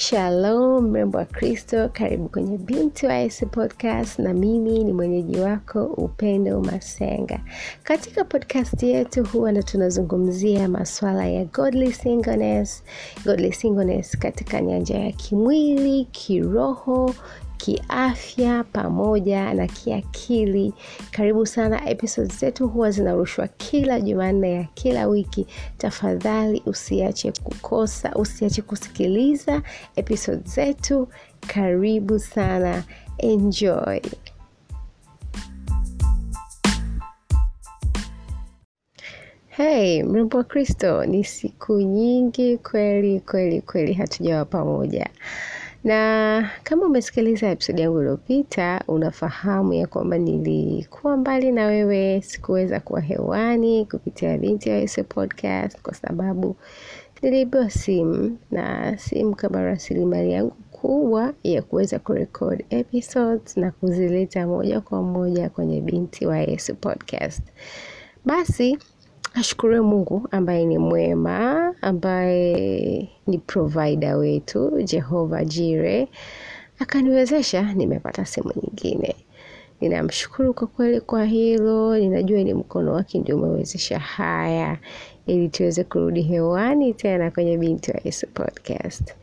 Shalom mrembo wa Kristo, karibu kwenye Binti wa Yesu podcast, na mimi ni mwenyeji wako Upendo Masenga. Katika podcast yetu huwa na tunazungumzia masuala ya godly singleness, godly singleness katika nyanja ya kimwili, kiroho kiafya pamoja na kiakili. Karibu sana. Episodes zetu huwa zinarushwa kila Jumanne ya kila wiki. Tafadhali usiache kukosa, usiache kusikiliza episodes zetu. Karibu sana, enjoy. Hey, mrembo wa Kristo, ni siku nyingi kweli kweli kweli hatujawa pamoja na kama umesikiliza episodi yangu iliyopita unafahamu ya kwamba nilikuwa mbali na wewe sikuweza kuwa hewani kupitia binti ya Yesu podcast kwa sababu niliibiwa simu na simu kama rasilimali yangu kubwa ya kuweza kurekod episodes na kuzileta moja kwa moja kwenye binti wa Yesu podcast. Basi ashukuriwe Mungu ambaye ni mwema, ambaye ni provider wetu, Jehova Jire, akaniwezesha nimepata simu nyingine. Ninamshukuru kwa kweli kwa hilo. Ninajua ni mkono wake ndio umewezesha haya, ili tuweze kurudi hewani tena kwenye Binti wa Yesu podcast.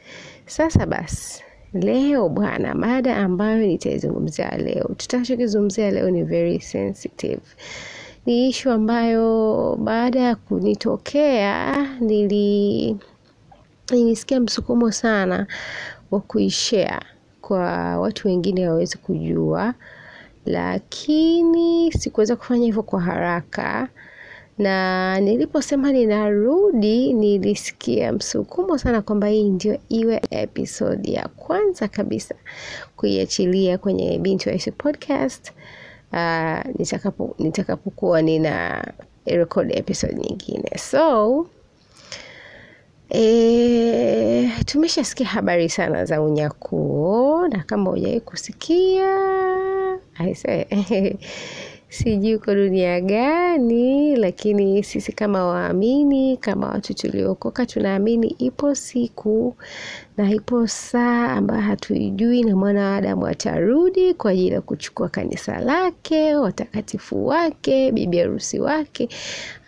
Sasa basi leo bwana, mada ambayo nitaizungumzia leo, tutakachokizungumzia leo ni very sensitive ni ishu ambayo baada ya kunitokea nili nilisikia msukumo sana wa kuishare kwa watu wengine waweze kujua, lakini sikuweza kufanya hivyo kwa haraka, na niliposema ninarudi, nilisikia msukumo sana kwamba hii ndio iwe episode ya kwanza kabisa kuiachilia kwenye Binti wa podcast uh, nitakapo nitakapokuwa nina record episode nyingine. So e, tumeshasikia habari sana za unyakuo na kama hujawahi kusikia aise sijui uko dunia gani lakini sisi kama waamini kama watu tuliokoka tunaamini ipo siku na ipo saa ambayo hatuijui na mwana wa Adamu atarudi kwa ajili ya kuchukua kanisa lake watakatifu wake bibi harusi wake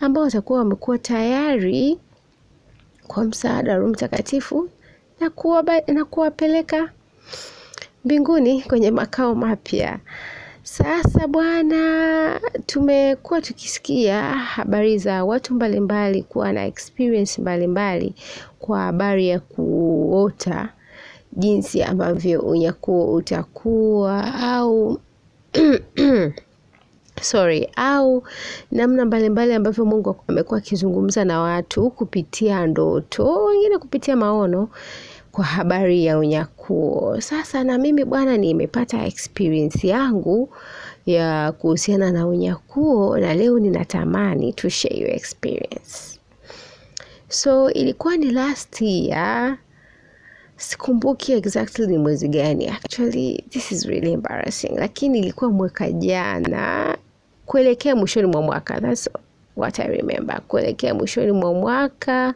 ambao watakuwa wamekuwa tayari kwa msaada wa Roho Mtakatifu na kuwapeleka mbinguni kwenye makao mapya sasa bwana, tumekuwa tukisikia habari za watu mbalimbali kuwa na experience mbalimbali kwa habari ya kuota jinsi ambavyo unyakuo utakuwa au sorry au namna mbalimbali ambavyo Mungu amekuwa akizungumza na watu kupitia ndoto, wengine kupitia maono kwa habari ya unyakuo. Sasa na mimi bwana, nimepata experience yangu ya kuhusiana na unyakuo, na leo ninatamani to share your experience. So ilikuwa ni last year, sikumbuki exactly ni mwezi gani. Actually this is really embarrassing, lakini ilikuwa mwaka jana kuelekea mwishoni mwa mwaka. That's what I remember, kuelekea mwishoni mwa mwaka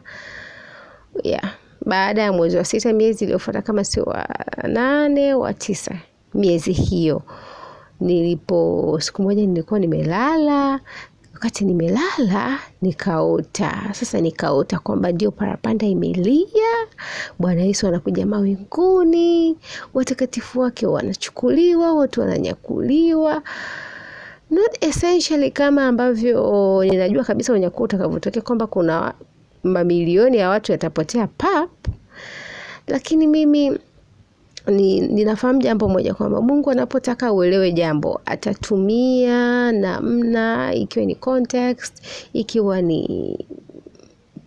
yeah baada ya mwezi wa sita miezi iliyofuata kama si wa nane wa tisa miezi hiyo nilipo siku moja nilikuwa nimelala wakati nimelala nikaota. Sasa nikaota kwamba ndio parapanda imelia bwana yesu anakuja mawinguni watakatifu wake wanachukuliwa watu wananyakuliwa. Not essentially kama ambavyo ninajua kabisa unyakuo utakavyotokea kwamba kuna mamilioni ya watu yatapotea pap. Lakini mimi ni, ninafahamu jambo moja kwamba Mungu anapotaka uelewe jambo atatumia namna, ikiwa ni context, ikiwa ni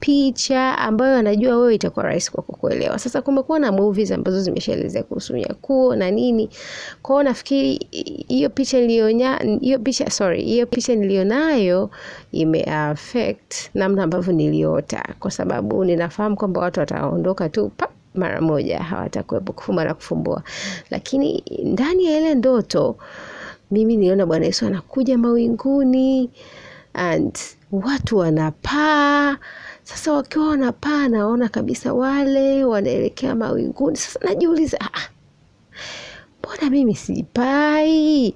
picha ambayo anajua wewe itakuwa rahisi kwako kuelewa. Sasa kumekuwa na movies ambazo zimeshaelezea kuhusu unyakuo na nini, kwa hiyo nafikiri hiyo picha nilionya hiyo picha sorry, hiyo picha nilionayo ime affect namna ambavyo niliota, kwa sababu ninafahamu kwamba watu wataondoka tu pap mara moja, hawatakuwepo kufumba na kufumbua, lakini ndani ya ile ndoto mimi niliona Bwana Yesu anakuja mawinguni and watu wanapaa. Sasa wakiwa wanapaa naona kabisa wale wanaelekea mawinguni. Sasa najiuliza "Ah, ah, mbona mimi sipai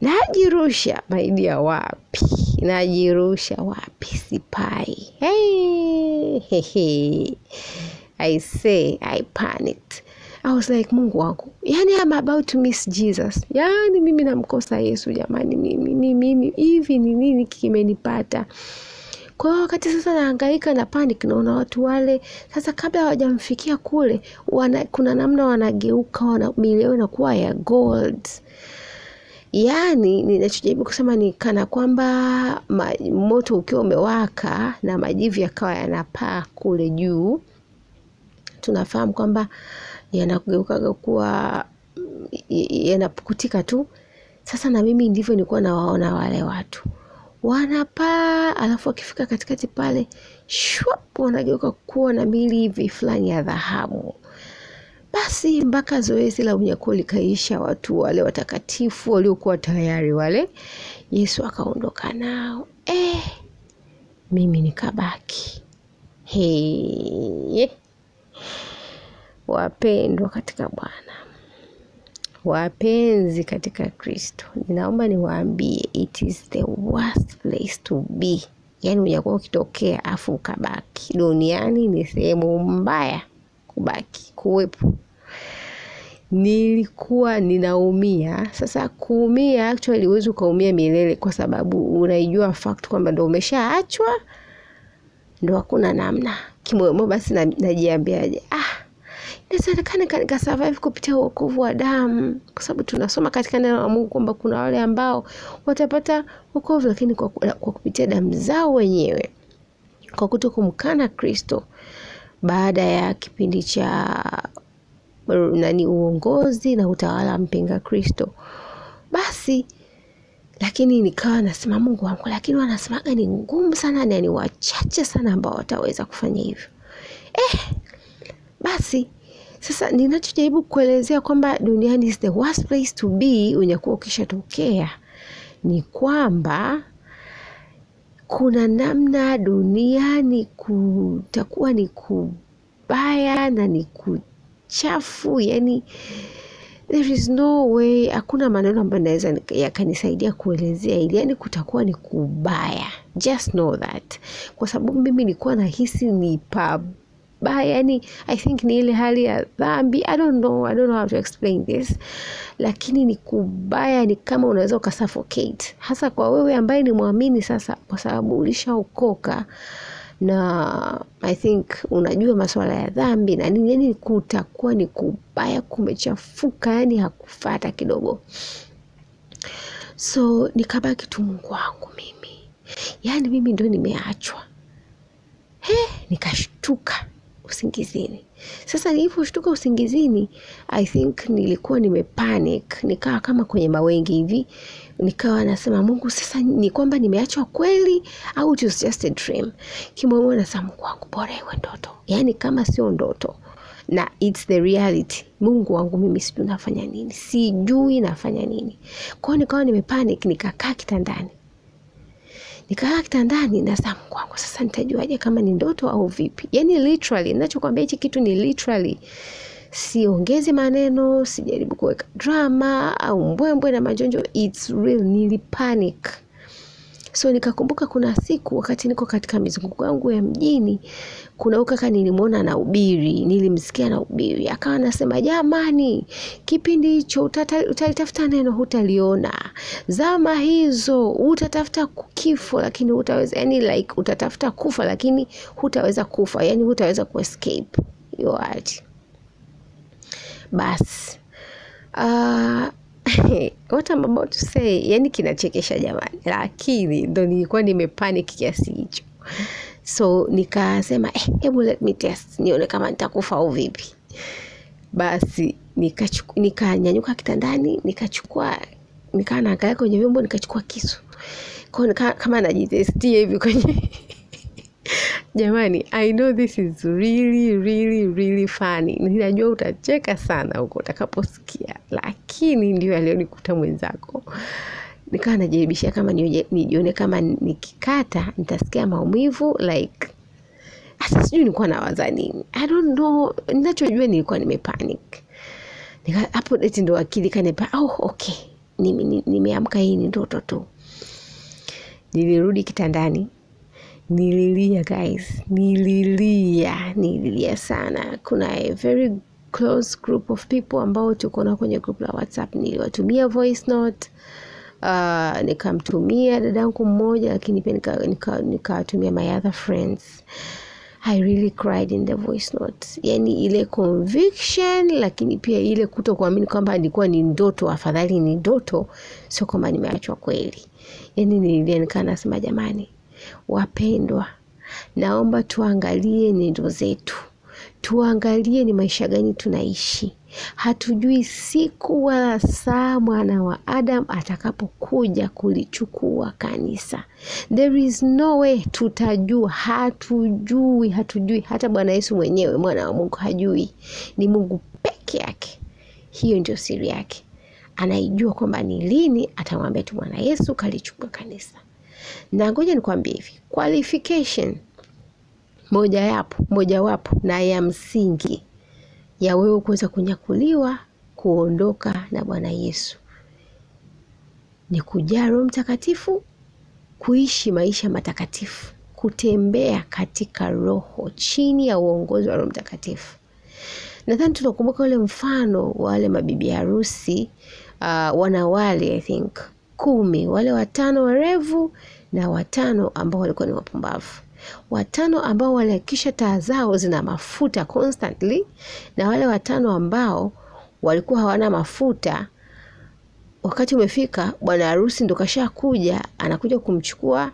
najirusha maidia wapi? Najirusha wapi sipai? Hey, hey, hey. i say i panicked I was like mungu wangu. Yani I'm about to miss jesus. Yani mimi namkosa yesu jamani mimi ni mimi hivi ni nini kimenipata? Kwa hiyo wakati sasa nahangaika na panic naona watu wale. Sasa kabla hawajamfikia kule wana, kuna namna wanageuka wana, milio inakuwa ya gold. Yaani ninachojaribu kusema ni kana kwamba ma, moto ukiwa umewaka na majivu yakawa yanapaa kule juu tunafahamu kwamba yanageukaga kuwa yanapukutika tu. Sasa na mimi ndivyo nilikuwa nawaona wale watu. Wanapaa alafu wakifika katikati pale shwap wanageuka kuwa na mili hivi fulani ya dhahabu. Basi mpaka zoezi la unyakuo likaisha watu wale watakatifu waliokuwa tayari wale yesu akaondoka nao. Eh, mimi nikabaki. Hey. Wapendwa katika bwana. Wapenzi katika kristo ninaomba niwaambie it is the worst place to be. Yaani unyakuwa ukitokea afu ukabaki. Duniani ni sehemu mbaya kubaki kuwepo. Nilikuwa ninaumia. Sasa kuumia actually huwezi ukaumia milele kwa sababu unaijua fact kwamba ndo umeshaachwa ndo hakuna namna. Kimoyomo basi na- najiambiaje? Ah inawezekana nikasurvive kupitia uokovu wa damu. Kwa sababu tunasoma katika neno la mungu kwamba kuna wale ambao watapata uokovu lakini kwa, kwa kupitia damu zao wenyewe. Kwa kuto kumkana kristo baada ya kipindi cha nani uongozi na utawala mpinga kristo. Basi lakini nikawa nasema mungu wangu lakini wanasemaga ni ngumu sana na ni wachache sana ambao wataweza kufanya hivyo. Eh, basi sasa ninachojaribu kuelezea kwamba duniani is the worst place to be unyakuwa ukishatokea ni kwamba kuna namna duniani kutakuwa ni kubaya na ni kuchafu yani there is no way hakuna maneno ambayo naweza yakanisaidia kuelezea ili yani kutakuwa ni kubaya. Just know that. Kwa sababu mimi nilikuwa nahisi ni pabaya yani i think ni ile hali ya dhambi. I don't know i don't know how to explain this. Lakini ni kubaya ni kama unaweza ukasuffocate. Hasa kwa wewe ambaye ni mwamini sasa kwa sababu ulishaokoka na i think unajua masuala ya dhambi na nini yani kutakuwa ni kubaya kumechafuka yani hakufata kidogo. So nikabaki tu mungu wangu mimi. Yaani mimi ndo nimeachwa. He nikashtuka usingizini sasa nilivyoshtuka usingizini? I think nilikuwa nimepanic. Nikawa kama kwenye mawengi hivi. Nikawa nasema mungu sasa ni kwamba nimeachwa kweli au it just a dream? Kimomo nasema mungu wangu bora iwe ndoto. Yaani kama sio ndoto. Na its the reality. Mungu wangu mimi sijui nafanya nini. Sijui nafanya nini. Kwao nikawa nimepanic nikakaa kitandani nikakaa kitandani na mungu wangu sasa nitajuaje kama ni ndoto au vipi? Yani literally ninachokwambia hichi kitu ni literally. Siongezi maneno sijaribu kuweka drama au mbwembwe na majonjo. Its real nilipanic. So nikakumbuka kuna siku wakati niko katika mizunguko yangu ya mjini kuna ukaka kaka nilimwona anahubiri nilimsikia na ubiri. Akawa anasema jamani kipindi hicho utalitafuta neno hutaliona. Zama hizo utatafuta kifo lakini hutaweza yani like utatafuta kufa lakini hutaweza kufa yani hutaweza kuescape. Hiyo hali basi uh, what I'm about to say yani kinachekesha jamani. Lakini ndo nilikuwa nimepanic kiasi hicho so nikasema eh, let me test nione kama nitakufa au vipi. Basi nikanyanyuka nikanyanyuka kitandani nikachukua nikaa naangalia kwenye vyombo nikachukua kisu. Kwao nika kama najitestia hivi kwenye jamani i know this is really really really funny. Ninajua utacheka sana huko utakaposikia lakini ndio yaliyonikuta mwenzako nikawa najaribisha kama nijione kama nikikata nitasikia maumivu like hata sijui nilikuwa nawaza nini. I don't know ninachojua nilikuwa nimepanic. Hapo eti ndo akili kanipa oh, okay Nime- hii ni ndoto tu. Nilirudi kitandani. Nililia guys. Nililia. Nililia sana. Kuna a very close group of people ambao tuko na kwenye group la whatsapp. Niliwatumia voice note uh, nikamtumia dadangu mmoja lakini pia nikawatumia nika, nika my other friends I really cried in the voice note. Yani ile conviction, lakini pia ile kuto kuamini kwamba ilikuwa ni ndoto, afadhali ni ndoto, sio kwamba nimeachwa kweli. Yani nililia nikaa nasema, jamani wapendwa, naomba tuangalie nendo zetu, tuangalie ni maisha gani tunaishi. Hatujui siku wala saa mwana wa Adam atakapokuja kulichukua kanisa. There is no way tutajua, hatujui, hatujui. Hata Bwana Yesu mwenyewe mwana wa Mungu hajui, ni Mungu peke yake. Hiyo ndio siri yake, anaijua kwamba ni lini atamwambia tu Bwana Yesu kalichukua kanisa. Na ngoja nikwambie hivi, qualification moja yapo mojawapo na ya msingi ya wewe kuweza kunyakuliwa kuondoka na Bwana Yesu. Ni kujaa Roho Mtakatifu, kuishi maisha matakatifu, kutembea katika Roho chini ya uongozi wa Roho Mtakatifu. Nadhani tunakumbuka ule mfano wa wale mabibi harusi uh, wanawali I think kumi, wale watano warevu na watano ambao walikuwa ni wapumbavu watano ambao walihakikisha taa zao zina mafuta constantly, na wale watano ambao walikuwa hawana mafuta. Wakati umefika, bwana harusi ndo kashakuja, anakuja kumchukua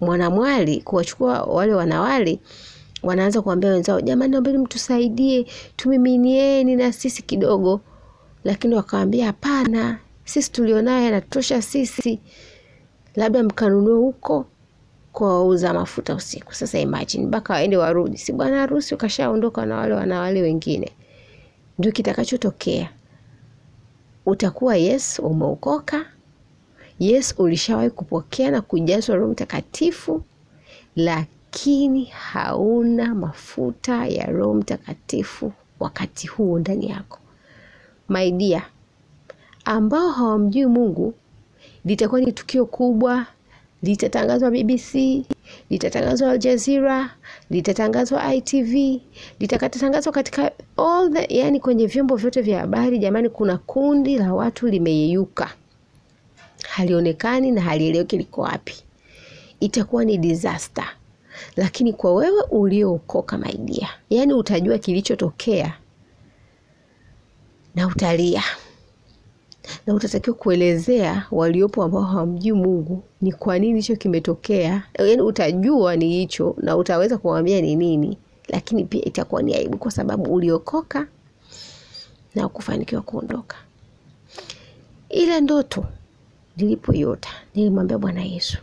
mwanamwali, kuwachukua wale wanawali, wanaanza kuambia wenzao, jamani, naombeni mtusaidie, tumiminieni na sisi kidogo. Lakini wakawambia hapana, sisi tulionayo yanatosha sisi, labda mkanunue huko kwa wauza mafuta usiku. Sasa imagine mpaka waende warudi, si bwana harusi ukashaondoka na wale wanawali wengine. Ndio kitakachotokea. Utakuwa yes umeokoka, yes ulishawahi kupokea na kujazwa Roho Mtakatifu, lakini hauna mafuta ya Roho Mtakatifu wakati huo ndani yako. My dear, ambao hawamjui Mungu, litakuwa ni tukio kubwa litatangazwa BBC, litatangazwa Al Jazeera, litatangazwa ITV, litakatangazwa katika all the, yani kwenye vyombo vyote vya habari. Jamani, kuna kundi la watu limeyeyuka, halionekani na halieleweki liko wapi. Itakuwa ni disaster, lakini kwa wewe uliookoka, my dear, yani utajua kilichotokea na utalia na utatakiwa kuelezea waliopo ambao hawamjui Mungu ni kwa nini hicho kimetokea. Yaani utajua ni hicho na utaweza kuwaambia ni nini, lakini pia itakuwa ni aibu kwa sababu uliokoka na ukufanikiwa kuondoka. Ile ndoto nilipoiota, nilimwambia Bwana Yesu,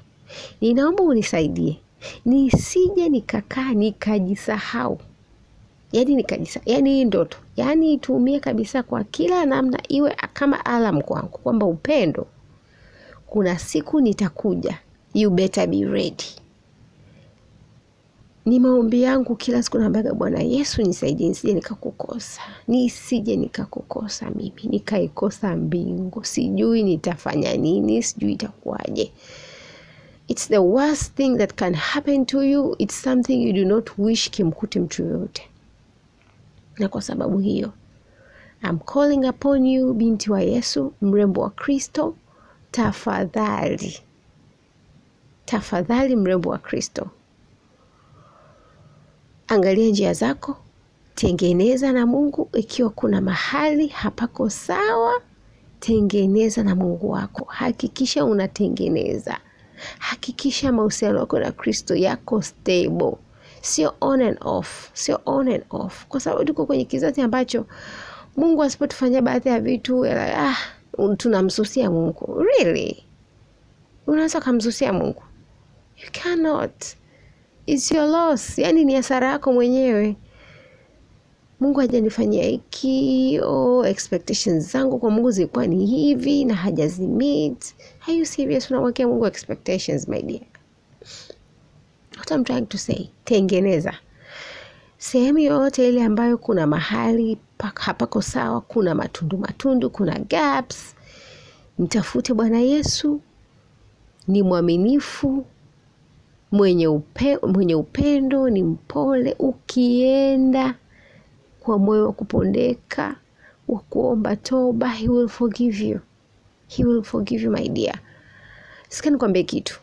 ninaomba unisaidie nisije nikakaa nikajisahau yani nikajisa yani hii ndoto yani itumie kabisa kwa kila namna, iwe kama alam kwangu kwamba upendo, kuna siku nitakuja, you better be ready. Ni maombi yangu kila siku, naambiaga Bwana Yesu nisaidie, nisije nikakukosa, nisije nikakukosa mimi, nikaikosa mbingu, sijui nitafanya nini, sijui itakuwaje. It's the worst thing that can happen to you. It's something you do not wish kimkute mtu yoyote na kwa sababu hiyo. I'm calling upon you, binti wa Yesu, mrembo wa Kristo, tafadhali, tafadhali, mrembo wa Kristo, angalia njia zako, tengeneza na Mungu. Ikiwa kuna mahali hapako sawa, tengeneza na Mungu wako, hakikisha unatengeneza, hakikisha mahusiano yako na Kristo yako stable Sio on and off, sio on and off, kwa sababu tuko kwenye kizazi ambacho Mungu asipotufanyia baadhi ya vitu ah, tunamsusia Mungu. Really, unaweza ukamsusia Mungu? You cannot, it's your loss. Yani ni hasara yako mwenyewe. Mungu hajanifanyia hiki, oh, expectations zangu kwa Mungu zilikuwa ni hivi na hajazimit. Are you serious? Unamwekea Mungu expectations my dear. What I'm trying to say, tengeneza sehemu yoyote ile ambayo kuna mahali hapako sawa, kuna matundu matundu, kuna gaps, mtafute Bwana Yesu. Ni mwaminifu, mwenye, upe, mwenye upendo, ni mpole. Ukienda kwa moyo wa kupondeka wa kuomba toba, he will forgive you, he will forgive you my dear. Sikia nikwambie kitu,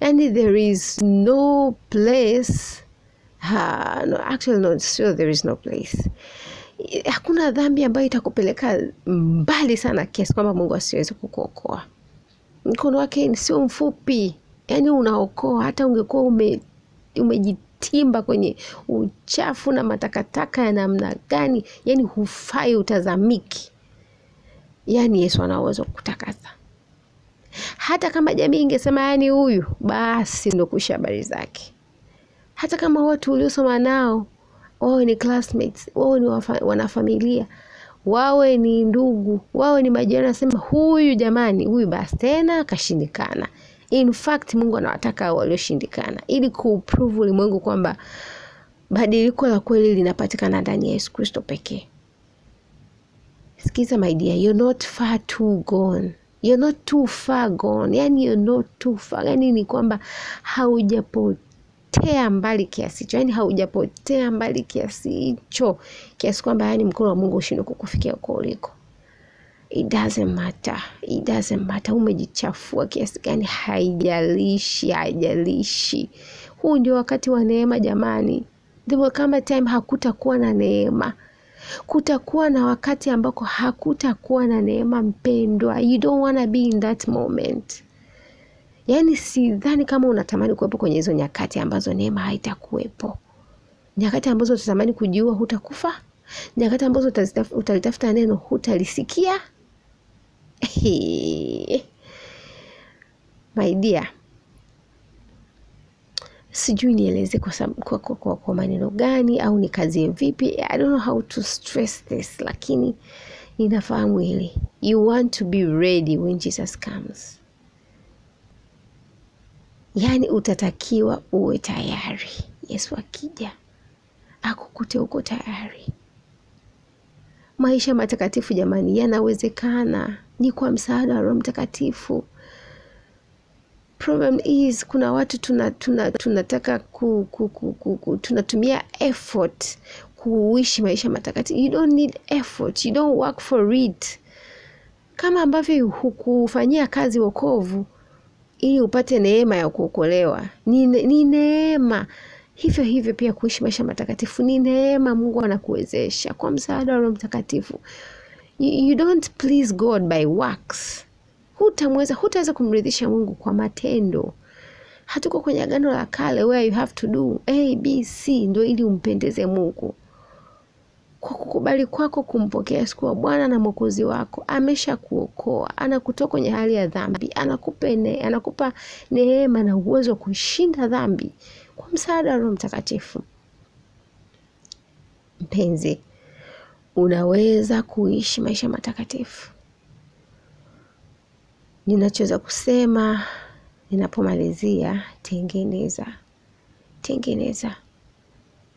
yani there is no place Ha, no, actually no, sure there is no place. Hakuna dhambi ambayo itakupeleka mbali sana kiasi kwamba Mungu asiweze kukuokoa. Mkono wake sio mfupi, yaani unaokoa. Hata ungekuwa ume, umejitimba kwenye uchafu na matakataka ya namna gani, yaani hufai, utazamiki, yaani Yesu anaweza kukutakasa. Hata kama jamii ingesema yani huyu basi, ndo kuisha habari zake hata kama watu uliosoma nao wawe ni classmates, wawe ni wanafamilia, wawe ni ndugu, wawe ni majirani, nasema huyu jamani, huyu basi tena kashindikana. In fact Mungu anawataka walioshindikana ili kuuprove ulimwengu kwamba badiliko la kweli linapatikana ndani ya Yesu Kristo pekee. Sikiza my dear, you're not far too gone. You're not too far gone. Yani you're not too far. Yani ni kwamba haujapotea mbali kiasi hicho, yani haujapotea mbali kiasi hicho, kiasi kwamba yani mkono wa Mungu ushindwe kukufikia uko uliko. It doesn't matter, it doesn't matter umejichafua kiasi gani, haijalishi, haijalishi. Huu ndio wakati wa neema jamani. There will come a time hakutakuwa na neema, kutakuwa na wakati ambako hakutakuwa na neema. Mpendwa, you don't wanna be in that moment. Yaani sidhani kama unatamani kuwepo kwenye hizo nyakati ambazo neema haitakuwepo, nyakati ambazo utatamani kujiua, hutakufa, nyakati ambazo utalitafuta neno, hutalisikia. My dear, sijui nieleze kwa, kwa, kwa, kwa, kwa maneno gani au nikazie vipi. I don't know how to stress this, lakini ninafahamu hili, you want to be ready when Jesus comes. Yaani utatakiwa uwe tayari Yesu akija akukute uko tayari. Maisha matakatifu jamani, yanawezekana, ni kwa msaada wa Roho Mtakatifu. Problem is kuna watu tuna, tuna, tunataka ku, ku, ku, ku, ku, tunatumia effort kuishi maisha matakatifu. You don't need effort, you don't work for it. Kama ambavyo hukufanyia kazi wokovu ili upate neema ya kuokolewa, ni, ni neema. Hivyo hivyo pia kuishi maisha matakatifu ni neema. Mungu anakuwezesha kwa msaada wa Roho Mtakatifu. You, you don't please God by works. Hutamweza, hutaweza kumridhisha Mungu kwa matendo. Hatuko kwenye Agano la Kale where you have to do A, B, C ndio ili umpendeze Mungu. Kwa kukubali kwako kumpokea Yesu kuwa Bwana na Mwokozi wako, amesha kuokoa, anakutoa kwenye hali ya dhambi, anakupa ne, anakupa neema na uwezo wa kushinda dhambi kwa msaada wa Roho Mtakatifu. Mpenzi, unaweza kuishi maisha matakatifu. Ninachoweza kusema ninapomalizia, tengeneza, tengeneza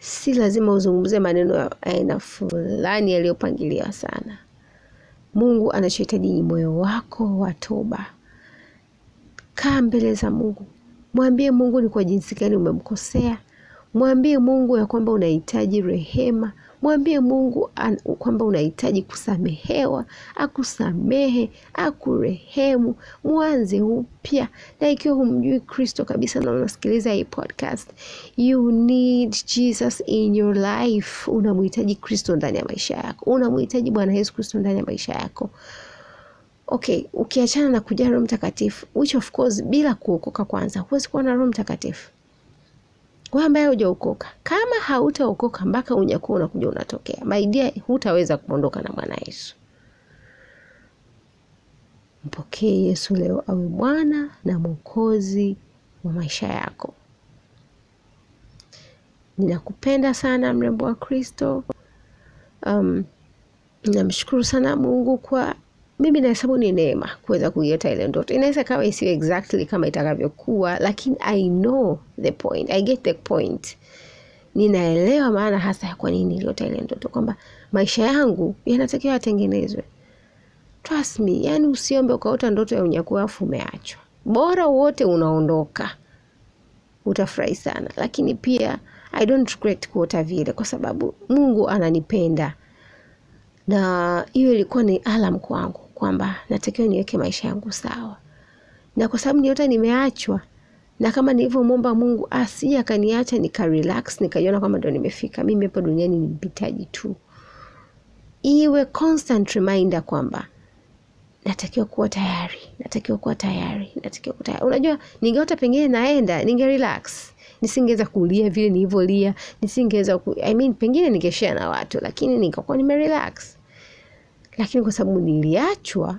Si lazima uzungumze maneno ya aina fulani yaliyopangiliwa sana. Mungu anachohitaji ni moyo wako wa toba. Kaa mbele za Mungu, mwambie Mungu ni kwa jinsi gani umemkosea. Mwambie Mungu ya kwamba unahitaji rehema. Mwambie Mungu kwamba unahitaji kusamehewa, akusamehe, akurehemu, mwanze upya. Na ikiwa humjui Kristo kabisa na unasikiliza hii podcast, you need Jesus in your life. Unamhitaji Kristo ndani ya maisha yako, unamhitaji Bwana Yesu Kristo ndani ya maisha yako. Okay, ukiachana na kujaa Roho Mtakatifu, which of course bila kuokoka kwanza huwezi kuwa na Roho Mtakatifu. Wewe ambaye hujaokoka, kama hautaokoka mpaka unyakuo unakuja unatokea, dear, hutaweza kuondoka na Bwana Yesu. Mpokee Yesu leo awe Bwana na Mwokozi wa maisha yako. Ninakupenda sana mrembo wa Kristo. um, namshukuru sana Mungu kwa mimi nahesabu ni neema kuweza kuiota ile ndoto. Inaweza kawa isiwe exactly kama itakavyokuwa, lakini I know the point, I get the point. Ninaelewa maana hasa ya kwa nini niliota ile ndoto, kwamba maisha yangu yanatakiwa yatengenezwe. Trust me, yani usiombe ukaota ndoto ya unyakuo afu umeachwa. Bora wote unaondoka, utafurahi sana. Lakini pia I don't regret kuota vile, kwa sababu Mungu ananipenda na hiyo ilikuwa ni alam kwangu kwamba natakiwa niweke maisha yangu sawa, na kwa sababu niota nimeachwa, na kama nilivyomwomba Mungu asije akaniacha nika relax nikajiona kwamba ndo nimefika. Mimi hapa duniani ni mpitaji tu, iwe constant reminder kwamba natakiwa kuwa tayari, natakiwa kuwa tayari, natakiwa kuwa tayari. Unajua, ningeota pengine naenda, ninge relax, nisingeweza kulia vile nilivyolia, nisingeweza ku, I mean, pengine ningeshare na watu, lakini nikakuwa nime relax. Lakini kwa sababu niliachwa,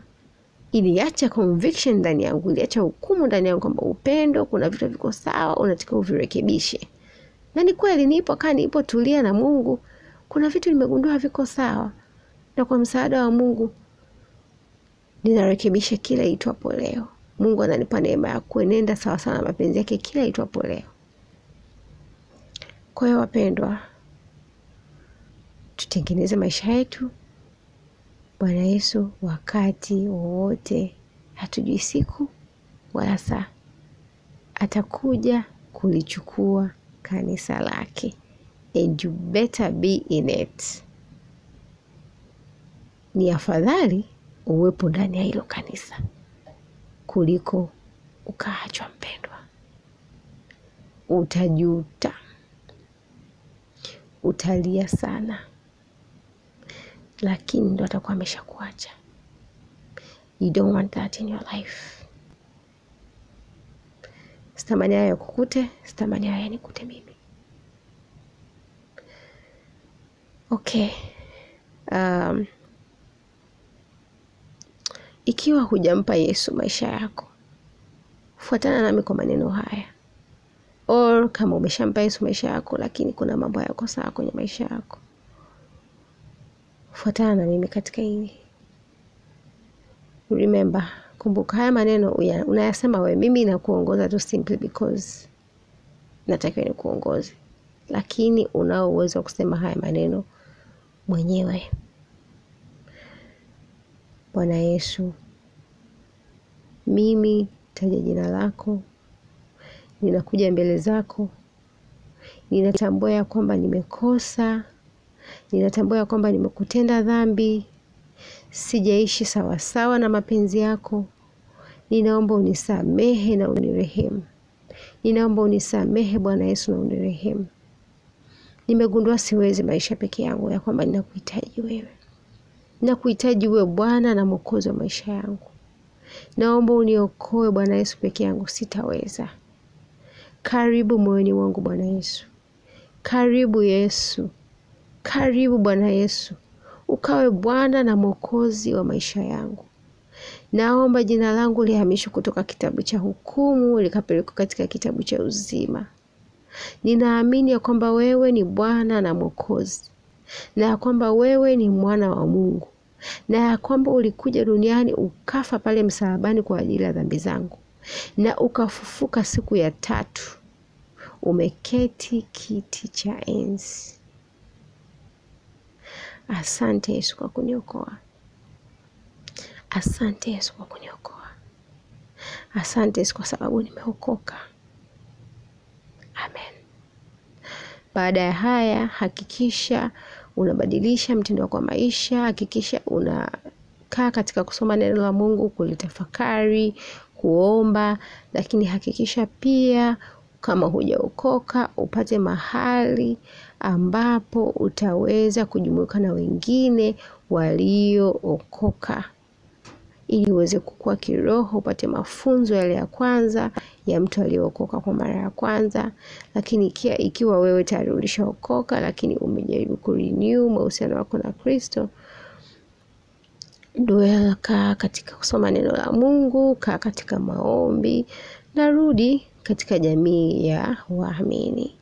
iliacha conviction ndani yangu, iliacha hukumu ndani yangu kwamba upendo, kuna vitu viko sawa, unatakiwa uvirekebishe. Na ni kweli, nipo kaa nipo tulia na Mungu, kuna vitu nimegundua viko sawa, na kwa msaada wa Mungu ninarekebisha kila itwapo leo. Mungu ananipa neema ya kuenenda sawa na mapenzi yake kila itwapo leo. Kwa hiyo wapendwa, tutengeneze maisha yetu. Bwana Yesu wakati wowote, hatujui siku wala saa, atakuja kulichukua kanisa lake, and you better be in it. Ni afadhali uwepo ndani ya hilo kanisa kuliko ukaachwa. Mpendwa, utajuta, utalia sana, lakini ndo atakuwa ameshakuacha. You don't want that in your life. Sitamani hayo yakukute, sitamani hayo yanikute mimi. Okay. Um, ikiwa hujampa Yesu maisha yako, fuatana nami kwa maneno haya. Or kama umeshampa Yesu maisha yako, lakini kuna mambo hayako sawa kwenye maisha yako, fuatana na mimi katika hili. Remember, kumbuka haya maneno unayasema wewe, mimi nakuongoza tu simply because natakiwa nikuongoze, lakini unao uwezo wa kusema haya maneno mwenyewe. Bwana Yesu, mimi taja jina lako, ninakuja mbele zako, ninatambua ya kwamba nimekosa, ninatambua ya kwamba nimekutenda dhambi, sijaishi sawasawa na mapenzi yako. Ninaomba unisamehe na unirehemu, ninaomba unisamehe Bwana Yesu na unirehemu. Nimegundua siwezi maisha peke yangu, ya kwamba ninakuhitaji wewe nakuhitaji uwe Bwana na Mwokozi wa maisha yangu. Naomba uniokoe Bwana Yesu, peke yangu sitaweza. Karibu moyoni mwangu Bwana Yesu, karibu Yesu, karibu Bwana Yesu, ukawe Bwana na Mwokozi wa maisha yangu. Naomba jina langu lihamishwe kutoka kitabu cha hukumu likapelekwa katika kitabu cha uzima. Ninaamini ya kwamba wewe ni Bwana na Mwokozi na ya kwamba wewe ni mwana wa Mungu na ya kwamba ulikuja duniani ukafa pale msalabani kwa ajili ya dhambi zangu na ukafufuka siku ya tatu, umeketi kiti cha enzi. Asante Yesu kwa kuniokoa. Asante Yesu kwa kuniokoa. Asante Yesu kwa sababu nimeokoka. Amen. Baada ya haya, hakikisha unabadilisha mtindo wako wa maisha. Hakikisha unakaa katika kusoma neno la Mungu, kulitafakari, kuomba, lakini hakikisha pia kama hujaokoka upate mahali ambapo utaweza kujumuika na wengine waliookoka ili uweze kukua kiroho, upate mafunzo yale ya kwanza ya mtu aliyeokoka kwa mara ya kwanza. Lakini ikiwa, ikiwa wewe tayari ulishaokoka lakini umejaribu kurenew mahusiano wako na Kristo, dwell, kaa katika kusoma neno la Mungu, kaa katika maombi na rudi katika jamii ya waamini.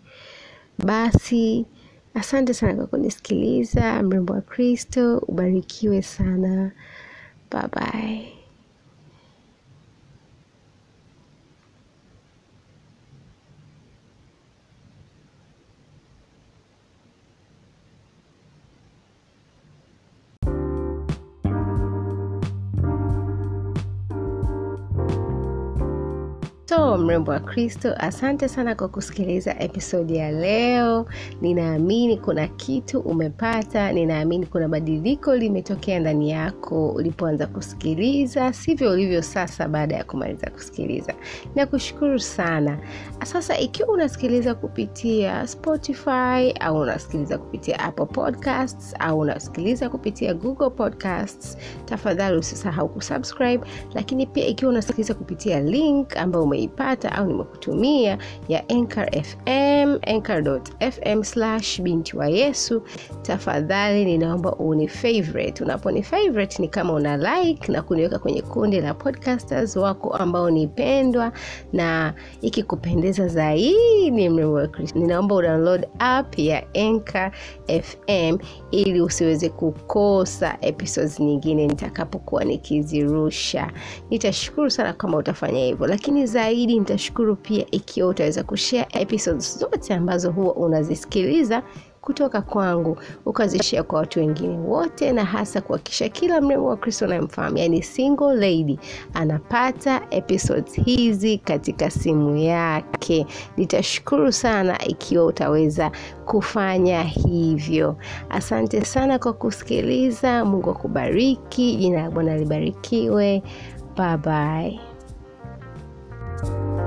Basi Asante sana kwa kunisikiliza. Mrembo wa Kristo, ubarikiwe sana. Bye bye. So mrembo wa Kristo, asante sana kwa kusikiliza episodi ya leo. Ninaamini kuna kitu umepata, ninaamini kuna badiliko limetokea ndani yako ulipoanza kusikiliza, sivyo ulivyo sasa baada ya kumaliza kusikiliza. Nakushukuru sana. Sasa ikiwa unasikiliza kupitia Spotify au unasikiliza kupitia Apple Podcasts au unasikiliza kupitia Google Podcasts, tafadhali usisahau kusubscribe, lakini pia ikiwa unasikiliza kupitia link ambayo umeipata au nimekutumia ya Anchor FM, anchor.fm binti wa Yesu, tafadhali ninaomba uni favorite. Unaponi favorite ni kama una like na kuniweka kwenye kundi la podcasters wako ambao nipendwa na ikikupendeza zaidi, mrembo wa Kristo, ninaomba udownload app ya Anchor FM ili usiweze kukosa episodes nyingine nitakapokuwa nikizirusha. Nitashukuru sana kama utafanya hivyo, lakini zaidi nitashukuru pia ikiwa utaweza kushare episodes zote ambazo huwa unazisikiliza kutoka kwangu ukazishia kwa watu wengine wote, na hasa kuhakikisha kila mrembo wa Kristo anayemfahamu, yani single lady, anapata episodes hizi katika simu yake. Nitashukuru sana ikiwa utaweza kufanya hivyo. Asante sana kwa kusikiliza. Mungu akubariki. Jina la Bwana libarikiwe. Bye. Bye.